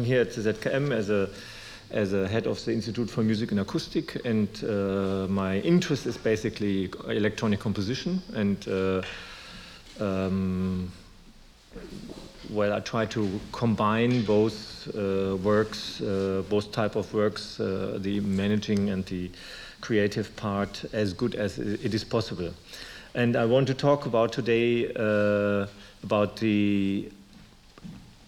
working here at the ZKM as a as a head of the Institute for Music and Acoustic, and uh, my interest is basically electronic composition. And uh, um, well, I try to combine both uh, works, uh, both type of works, uh, the managing and the creative part, as good as it is possible. And I want to talk about today uh, about the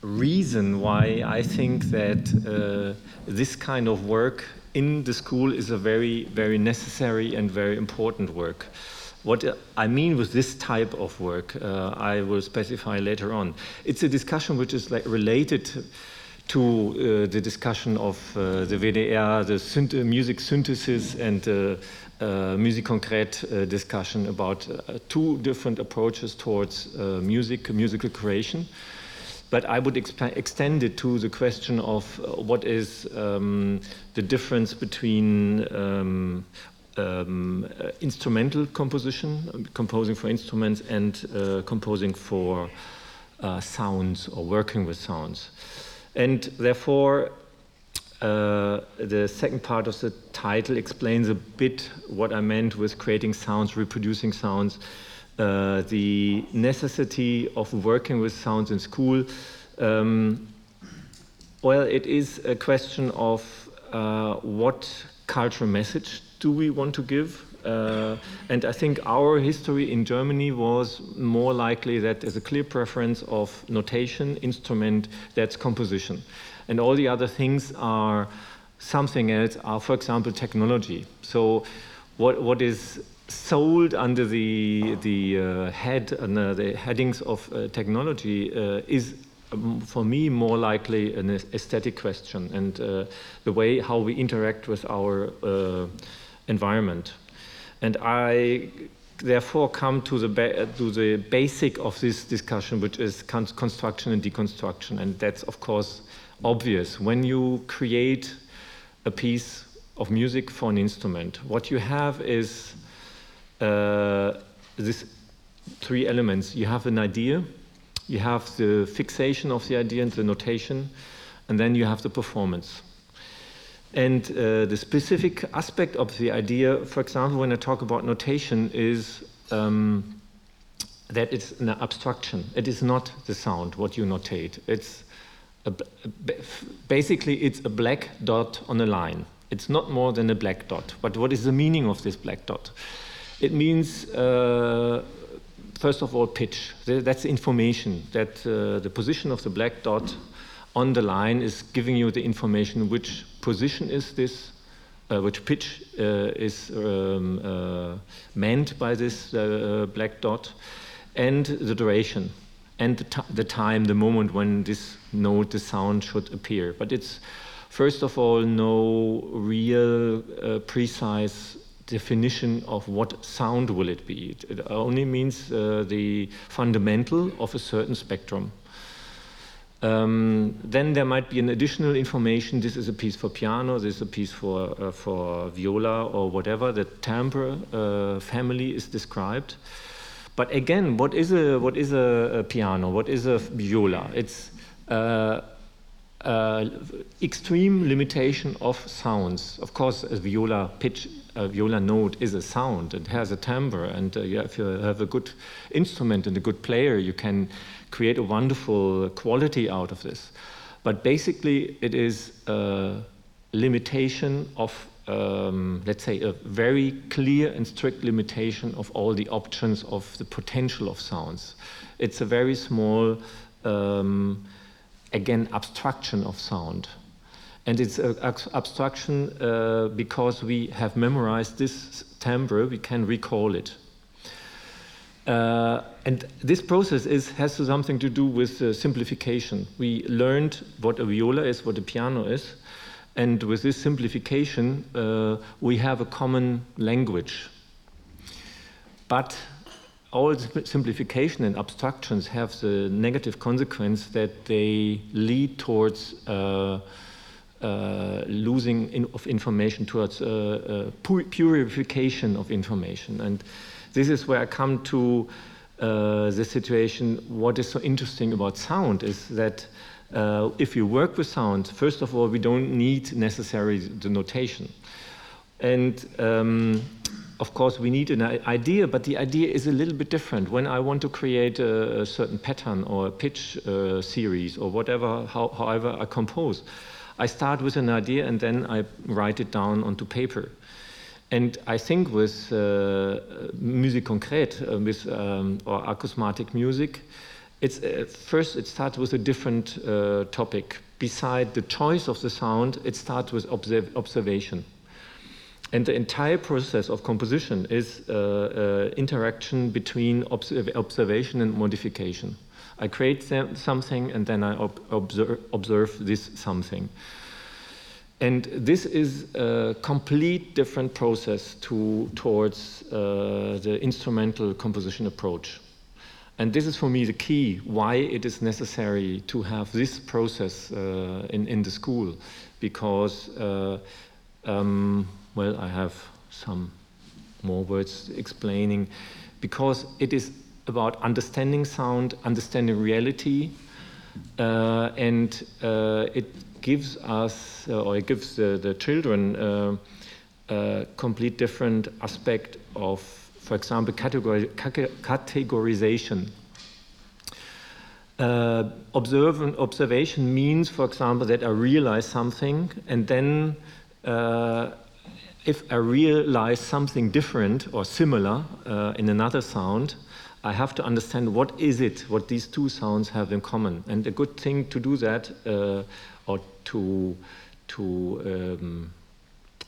reason why I think that uh, this kind of work in the school is a very, very necessary and very important work. What I mean with this type of work, uh, I will specify later on. It's a discussion which is like related to uh, the discussion of uh, the WDR, the synth music synthesis and uh, uh, musique concrète uh, discussion about two different approaches towards music, musical creation but I would extend it to the question of uh, what is um, the difference between um, um, uh, instrumental composition, composing for instruments, and uh, composing for uh, sounds or working with sounds. And therefore, uh, the second part of the title explains a bit what I meant with creating sounds, reproducing sounds, uh, the necessity of working with sounds in school. Um, well, it is a question of uh, what cultural message do we want to give? Uh, and I think our history in Germany was more likely that there's a clear preference of notation, instrument, that's composition. And all the other things are something else, are, for example, technology. So, what, what is sold under the the uh, head and uh, the headings of uh, technology uh, is um, for me more likely an aesthetic question and uh, the way how we interact with our uh, environment. And i therefore come to the to the basic of this discussion which is con construction and deconstruction. And that's of course obvious. When you create a piece of music for an instrument what you have is uh, these three elements. You have an idea, you have the fixation of the idea and the notation, and then you have the performance. And uh, the specific aspect of the idea, for example, when I talk about notation, is um, that it's an abstraction. It is not the sound, what you notate. It's a, basically it's a black dot on a line. It's not more than a black dot. But what is the meaning of this black dot? It means, uh, first of all, pitch. That's information, that uh, the position of the black dot on the line is giving you the information which position is this, uh, which pitch uh, is um, uh, meant by this uh, black dot, and the duration, and the, the, time, the moment when this note, the sound should appear. But it's first of all no real precise definition of what sound will it be. It, only means uh, the fundamental of a certain spectrum. Um, then there might be an additional information. This is a piece for piano. This is a piece for uh, for viola or whatever. The timbre uh, family is described. But again, what is a what is a, a piano? What is a viola? It's uh, uh, extreme limitation of sounds. Of course, a viola pitch a viola note is a sound. It has a timbre, and uh, if you have a good instrument and a good player, you can create a wonderful quality out of this. But basically, it is a limitation of, um, let's say, a very clear and strict limitation of all the options of the potential of sounds. It's a very small, um, again, abstraction of sound. And it's an abstraction uh, because we have memorized this timbre, we can recall it. Uh, and this process is, has something to do with uh, simplification. We learned what a viola is, what a piano is, and with this simplification, uh, we have a common language. But all simplification and abstractions have the negative consequence that they lead towards uh, losing in, of information towards uh, uh, purification of information. And this is where I come to uh, the situation. What is so interesting about sound is that uh, if you work with sound, first of all, we don't need necessarily the notation. And um, of course, we need an idea, but the idea is a little bit different. When I want to create a, a certain pattern or a pitch uh, series or whatever, how, however I compose, I start with an idea and then I write it down onto paper. And I think with uh, musique concrète, uh, with um, or acousmatic music, it's uh, first it starts with a different uh, topic. Beside the choice of the sound, it starts with observ observation. And the entire process of composition is uh, uh, interaction between observ observation and modification. I create something and then I ob observe, observe this something. And this is a complete different process to, towards uh, the instrumental composition approach. And this is for me the key why it is necessary to have this process uh, in, in the school, because uh, um, well, I have some more words explaining, because it is about understanding sound, understanding reality, uh, and uh, it gives us, uh, or it gives the, the children uh, a complete different aspect of, for example, categori categorization. Uh, observe, observation means, for example, that I realize something and then uh, if I realize something different or similar uh, in another sound, I have to understand what is it, what these two sounds have in common. And a good thing to do that uh, or to, to um,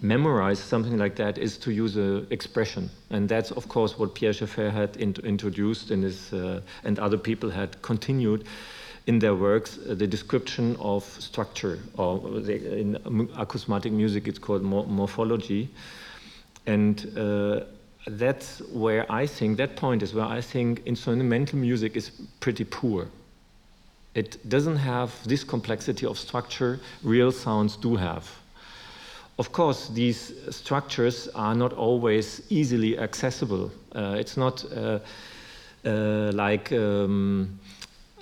memorize something like that is to use an expression. And that's, of course, what Pierre Schaeffer had in introduced in his, uh, and other people had continued in their works uh, the description of structure, or the, in acousmatic music it's called morphology. And uh, that's where I think, that point is where I think instrumental music is pretty poor. It doesn't have this complexity of structure real sounds do have. Of course, these structures are not always easily accessible. Uh, it's not uh, uh, like um,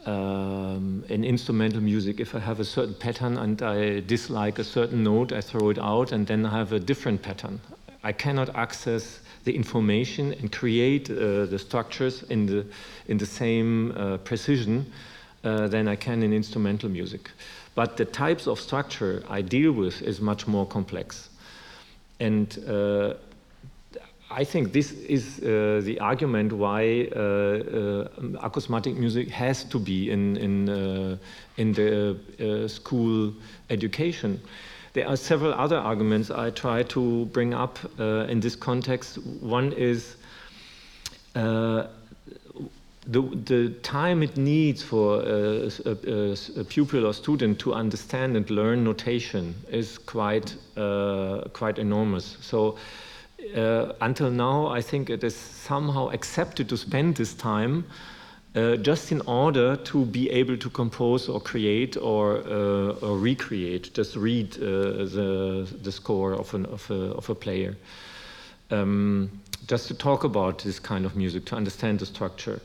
um, in instrumental music, if I have a certain pattern and I dislike a certain note, I throw it out and then I have a different pattern. I cannot access the information and create uh, the structures in the, in the same uh, precision uh, than I can in instrumental music. But the types of structure I deal with is much more complex. And uh, I think this is uh, the argument why uh, uh, acousmatic music has to be in in uh, in the school education. There are several other arguments I try to bring up uh, in this context. One is the, the time it needs for a, a, a, pupil or student to understand and learn notation is quite quite enormous. So uh, until now, I think it is somehow accepted to spend this time uh, just in order to be able to compose or create or, uh, or recreate, just read uh, the, the score of, an, of, a, of a player. Um, just to talk about this kind of music, to understand the structure.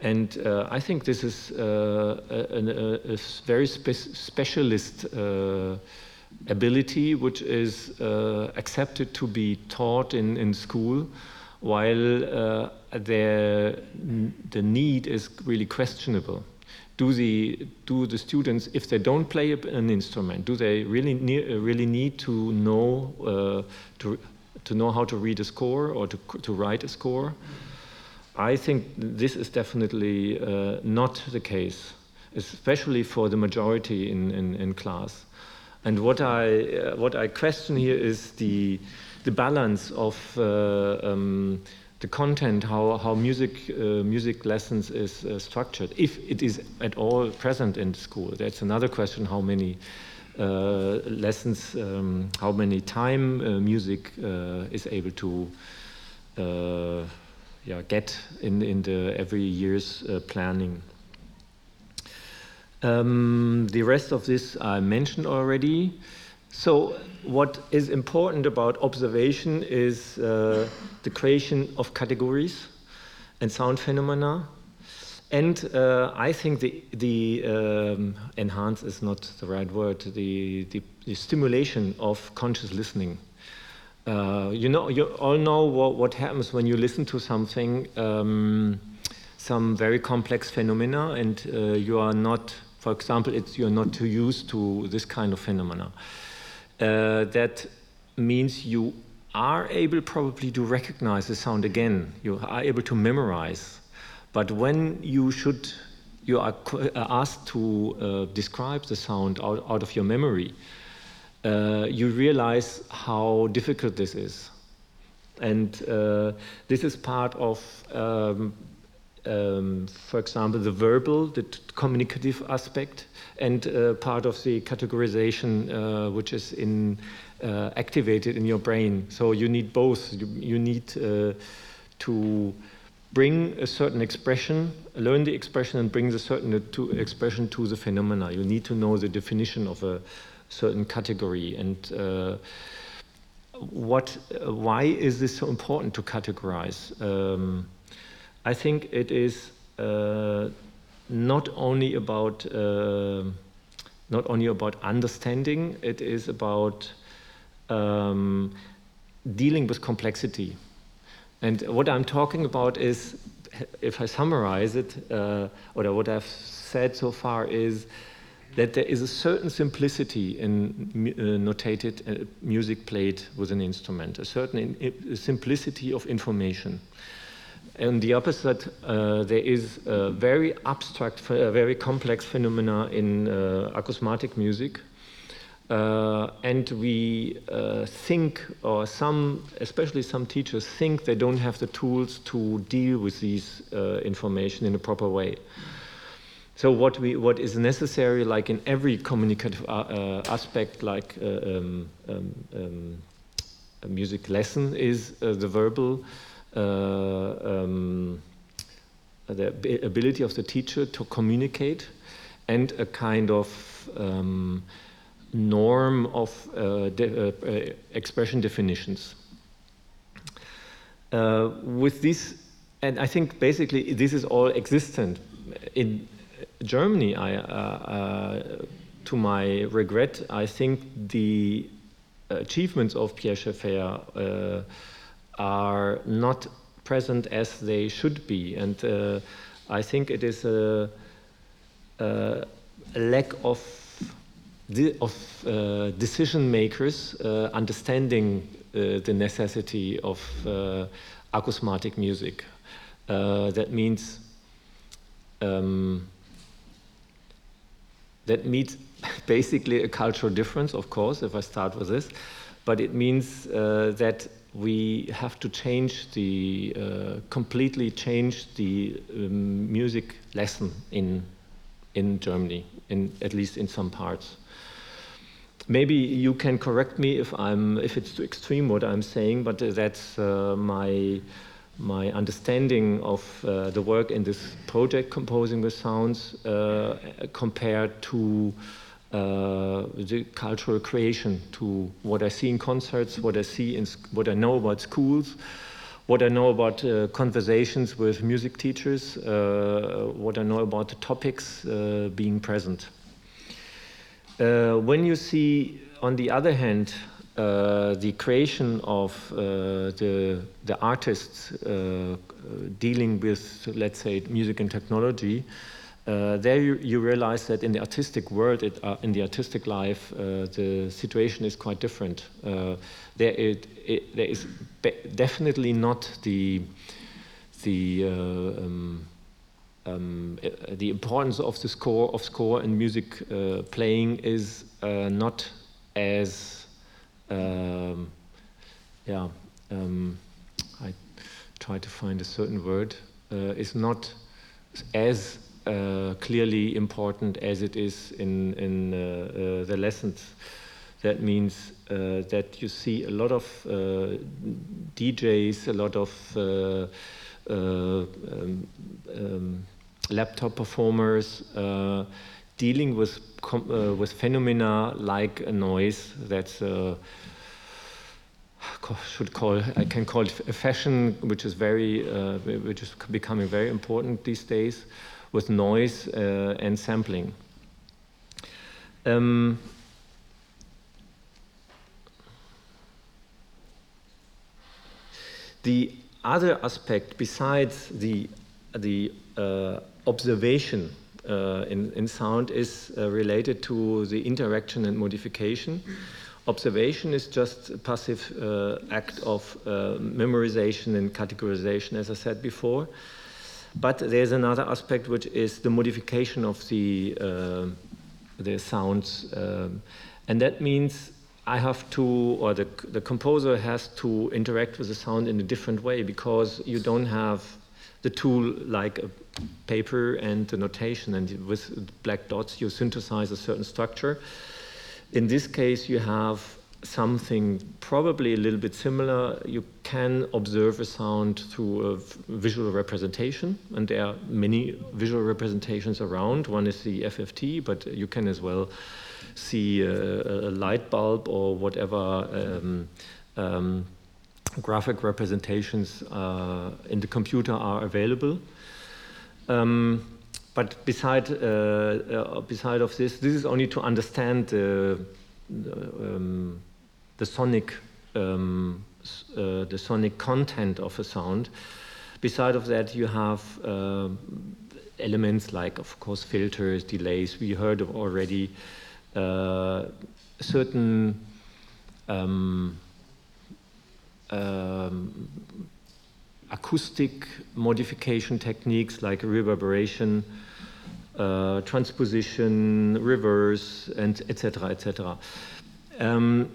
And uh, I think this is uh, a, a, a, very spe specialist ability which is uh, accepted to be taught in, in school, while uh, the, the need is really questionable. Do the, do the students, if they don't play an instrument, do they really, ne really need to know, uh, to, to know how to read a score or to, to write a score? I think this is definitely uh, not the case, especially for the majority in, in, in class. And what I, uh, what I question here is the, the balance of uh, um, the content, how, how music, uh, music lessons is uh, structured, if it is at all present in school. That's another question, how many uh, lessons, um, how many time uh, music is able to yeah, get in, in the every year's planning. Um, the rest of this I mentioned already. So what is important about observation is uh, the creation of categories and sound phenomena. and uh, I think the, the um, enhance is not the right word, the, the, the stimulation of conscious listening. Uh, you know, you all know what, what, happens when you listen to something, um, some very complex phenomena, and uh, you are not, for example, it's you're not too used to this kind of phenomena. Uh, that means you are able probably to recognize the sound again. You are able to memorize but when you should, you are uh, asked to uh, describe the sound out, out of your memory, uh, you realize how difficult this is. And uh, this is part of, um, um, for example, the verbal, the communicative aspect, and uh, part of the categorization, uh, which is in, activated in your brain. So you need both. You, you need to bring a certain expression, learn the expression and bring the certain to expression to the phenomena. You need to know the definition of a certain category and uh, what, uh, why is this so important to categorize? Um, I think it is uh, not only about uh, not only about understanding, it is about um, dealing with complexity. And what I'm talking about is, if I summarize it, uh, or what I've said so far is that there is a certain simplicity in uh, notated uh, music played with an instrument, a certain in, simplicity of information. And the opposite, uh, there is a very abstract, very complex phenomena in uh, acousmatic music, uh, and we uh, think, or some, especially some teachers, think they don't have the tools to deal with these uh, information in a proper way. So what we, what is necessary, like in every communicative uh, uh, aspect, like uh, um, um, um, a music lesson, is the verbal, um, the ability of the teacher to communicate, and a kind of um, norm of uh, de uh, expression definitions. Uh, with this, and I think basically this is all existent. In Germany, I, to my regret, I think the achievements of Pierre Schaeffer uh, are not present as they should be. And uh, I think it is a, a lack of of uh, decision makers uh, understanding uh, the necessity of uh, acousmatic music. Uh, that means um, that means basically a cultural difference, of course, if I start with this, but it means that we have to change the completely change the um, music lesson in in Germany, in at least in some parts. Maybe you can correct me if I'm if it's too extreme what I'm saying, but that's uh, my my understanding of uh, the work in this project, composing with sounds, uh, compared to uh, the cultural creation, to what I see in concerts, what I see in what I know about schools. What I know about uh, conversations with music teachers, uh, what I know about the topics being present. Uh, when you see, on the other hand, uh, the creation of uh, the, the artists uh, dealing with, let's say, music and technology, uh, there you, you, realize that in the artistic world, it, uh, in the artistic life, the situation is quite different. there, it, it, there is definitely not the, the um, um, uh, the importance of the score of score and music uh, playing is uh, not as um, yeah um, I try to find a certain word uh, is not as uh, clearly important as it is in in uh, the lessons. That means that you see a lot of DJs, a lot of um, um, laptop performers uh, dealing with uh, with phenomena like noise that's uh, should call I can call it a fashion, which is very uh, which is becoming very important these days, with noise uh, and sampling. Um, the other aspect besides the the uh, observation uh, in, in sound is uh, related to the interaction and modification. Observation is just a passive uh, act of uh, memorization and categorization, as I said before. But there's another aspect which is the modification of the, uh, the sounds. Um, and that means I have to, or the, the composer has to interact with the sound in a different way because you don't have the tool like a paper and the notation, and with black dots you synthesize a certain structure. In this case, you have something probably a little bit similar. You can observe a sound through a visual representation, and there are many visual representations around. One is the FFT, but you can as well see a, a light bulb or whatever um, um, graphic representations uh, in the computer are available. Um, but beside, uh, uh, beside of this, this is only to understand the, the, um, the sonic, um, uh, the sonic content of a sound. Beside of that, you have uh, elements like, of course, filters, delays. We heard of already uh, certain um, um, acoustic modification techniques like reverberation, uh, transposition, reverse, and etc. etc. Um,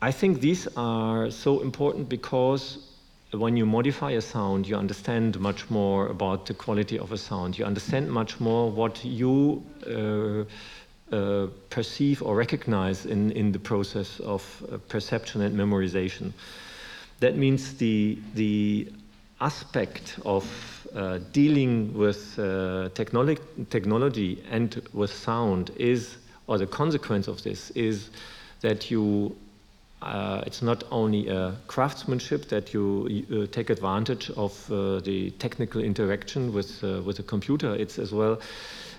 I think these are so important because when you modify a sound, you understand much more about the quality of a sound. You understand much more what you uh, uh, perceive or recognize in, in the process of uh, perception and memorization. That means the, the aspect of uh, dealing with uh, technolo technology and with sound is, or the consequence of this is that you, uh, it's not only a craftsmanship that you uh, take advantage of uh, the technical interaction with, uh, with a computer, it's as well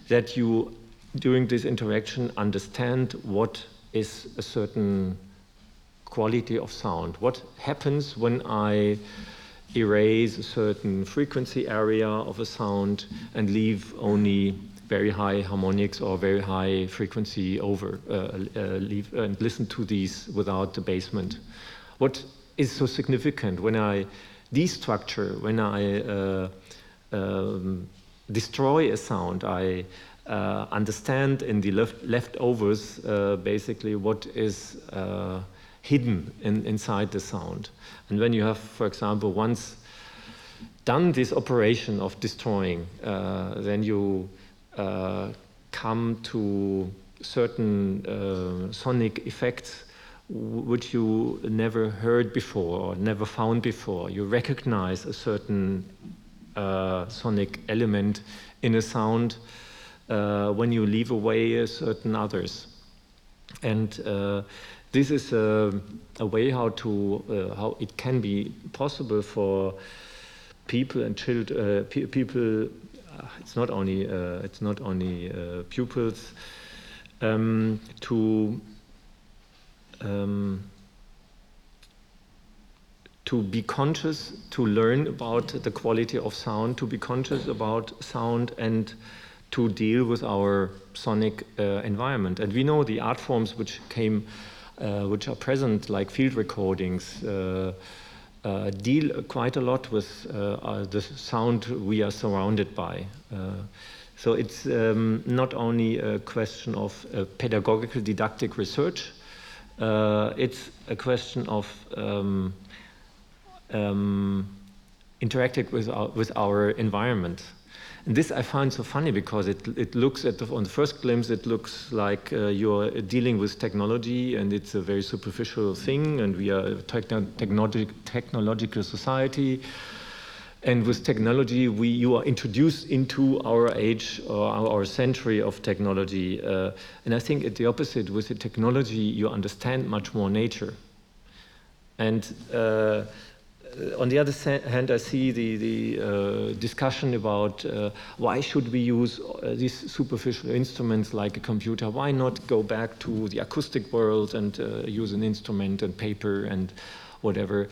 that you, during this interaction, understand what is a certain quality of sound. What happens when I erase a certain frequency area of a sound and leave only very high harmonics or very high frequency over, uh, uh, leave, and listen to these without the basement. What is so significant when I destructure, when I uh, um, destroy a sound, I uh, understand in the left leftovers uh, basically what is uh, hidden in, inside the sound. And when you have, for example, once done this operation of destroying, uh, then you uh, come to certain uh, sonic effects which you never heard before or never found before. You recognize a certain uh, sonic element in a sound uh, when you leave away certain others. And uh, this is a, a way how to uh, how it can be possible for people and children, uh, pe people. Uh, it's not only uh, it's not only uh, pupils um, to um, to be conscious, to learn about the quality of sound, to be conscious about sound and to deal with our sonic uh, environment. And we know the art forms which came which are present, like field recordings, uh, uh, deal quite a lot with the sound we are surrounded by. so it's um, not only a question of pedagogical didactic research, it's a question of um, um, interacting with our, with our environment. And this I find so funny because it, it looks at the, on the first glimpse it looks like uh, you're dealing with technology and it's a very superficial thing and we are a techno technological society. And with technology we you are introduced into our age or our, our century of technology uh, and I think at the opposite with the technology you understand much more nature. And uh, on the other hand, I see the, the uh, discussion about uh, why should we use uh, these superficial instruments like a computer? Why not go back to the acoustic world and uh, use an instrument and paper and whatever?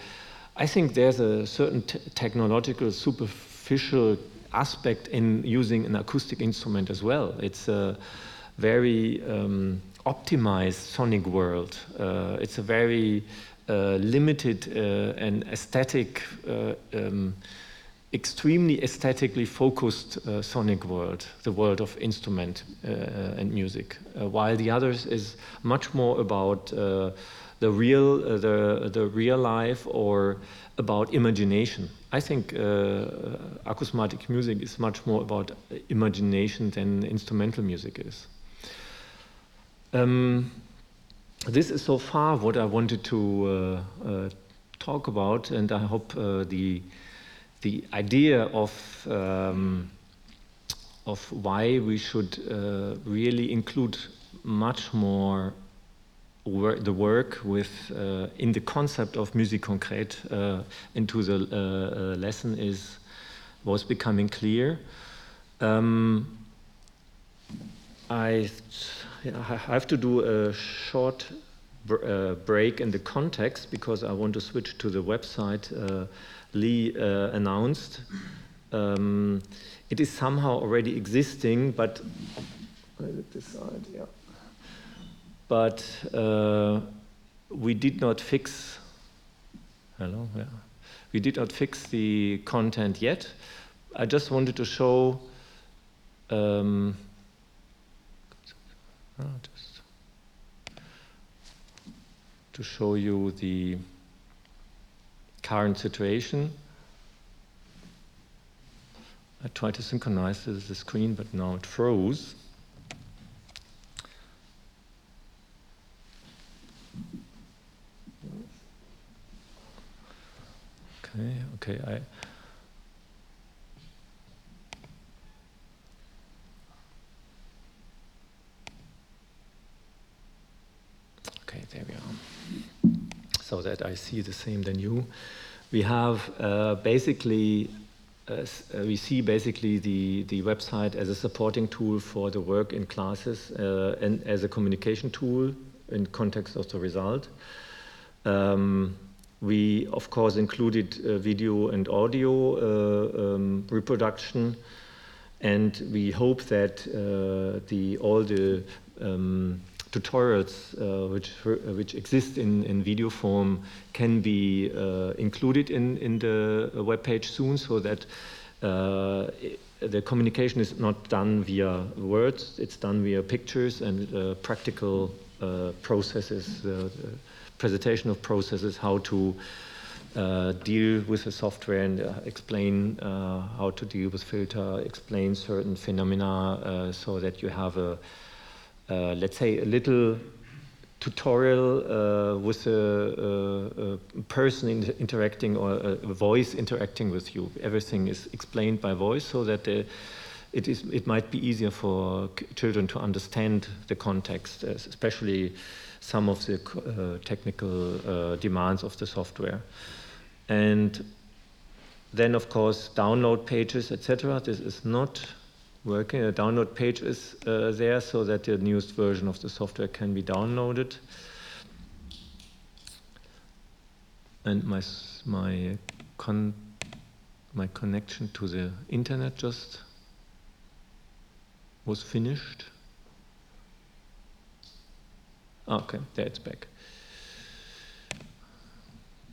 I think there's a certain technological superficial aspect in using an acoustic instrument as well. It's a very um, optimized sonic world. Uh, it's a very uh, limited uh, and aesthetic, uh, um, extremely aesthetically focused uh, sonic world, the world of instrument uh, and music, while the others is much more about the real, the, the real life or about imagination. I think acousmatic music is much more about imagination than instrumental music is. Um, this is so far what I wanted to uh, uh, talk about, and I hope uh, the the idea of um, of why we should uh, really include much more wor the work with uh, in the concept of musique concrète uh, into the lesson is was becoming clear. Um, I I have to do a short uh, break in the context because I want to switch to the website uh, Lee uh, announced. Um, it is somehow already existing, but decide, yeah. But uh, we did not fix. Hello, yeah. We did not fix the content yet. I just wanted to show. Um, Oh, just to show you the current situation. I tried to synchronize the screen, but now it froze. Okay, okay, I Okay, there we are. So that I see the same than you. We have uh, basically, uh, uh, we see basically the, the website as a supporting tool for the work in classes uh, and as a communication tool in context of the result. Um, we, of course, included uh, video and audio uh, um, reproduction, and we hope that the, all the um, tutorials uh, which, uh, which exist in, in video form can be uh, included in, in the web page soon so that uh, the communication is not done via words, it's done via pictures and uh, practical uh, processes, presentation of processes, how to deal with the software and explain how to deal with filter, explain certain phenomena so that you have a uh, let's say, a little tutorial uh, with a, a, a person in interacting or a, voice interacting with you. Everything is explained by voice so that uh, it, is, it might be easier for children to understand the context, uh, especially some of the uh, technical uh, demands of the software. And then, of course, download pages, etc. This is not working. A download page is uh, there so that the newest version of the software can be downloaded. And my my con my connection to the internet just was finished. Okay, there it's back.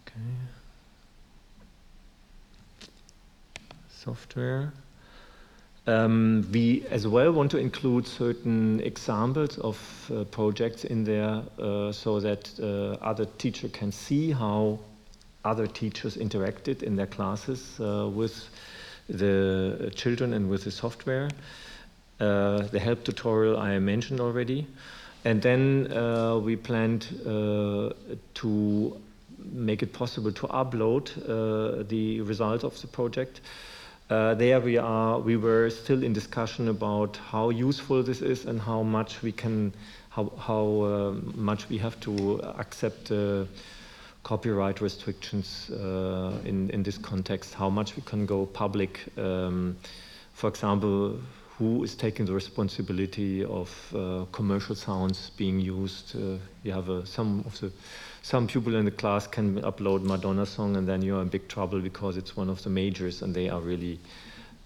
Okay. Software. Um, we as well want to include certain examples of uh, projects in there uh, so that uh, other teachers can see how other teachers interacted in their classes uh, with the children and with the software. Uh, the help tutorial I mentioned already. And then uh, we planned to make it possible to upload the results of the project uh, there we are. We were still in discussion about how useful this is and how much we can, how how uh, much we have to accept uh, copyright restrictions uh, in, in this context, how much we can go public. Um, for example, who is taking the responsibility of uh, commercial sounds being used? Uh, you have some of the some people in the class can upload Madonna song, and then you are in big trouble because it's one of the majors, and they are really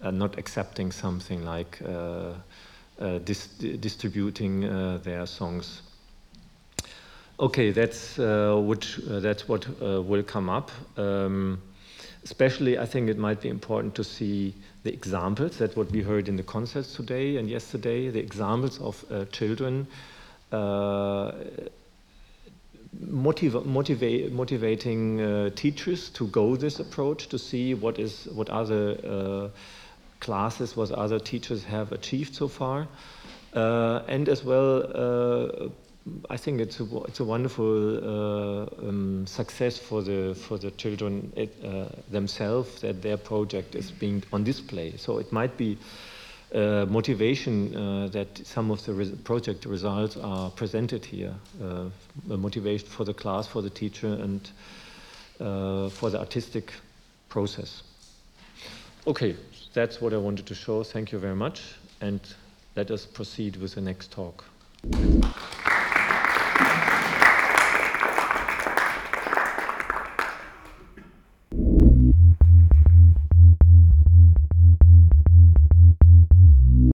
uh, not accepting something like uh, uh, dis distributing uh, their songs. Okay, that's uh, which uh, that's what will come up. Um, especially, I think it might be important to see the examples. That's what we heard in the concerts today and yesterday. The examples of children motiv motivate, motivating uh, teachers to go this approach to see what is what other classes, what other teachers have achieved so far, and as well I think it's a, it's a wonderful uh, um, success for the for the children it, uh, themselves that their project is being on display. So it might be uh, motivation uh, that some of the res project results are presented here. Uh, motivation for the class, for the teacher, and uh, for the artistic process. Okay, that's what I wanted to show. Thank you very much, and let us proceed with the next talk.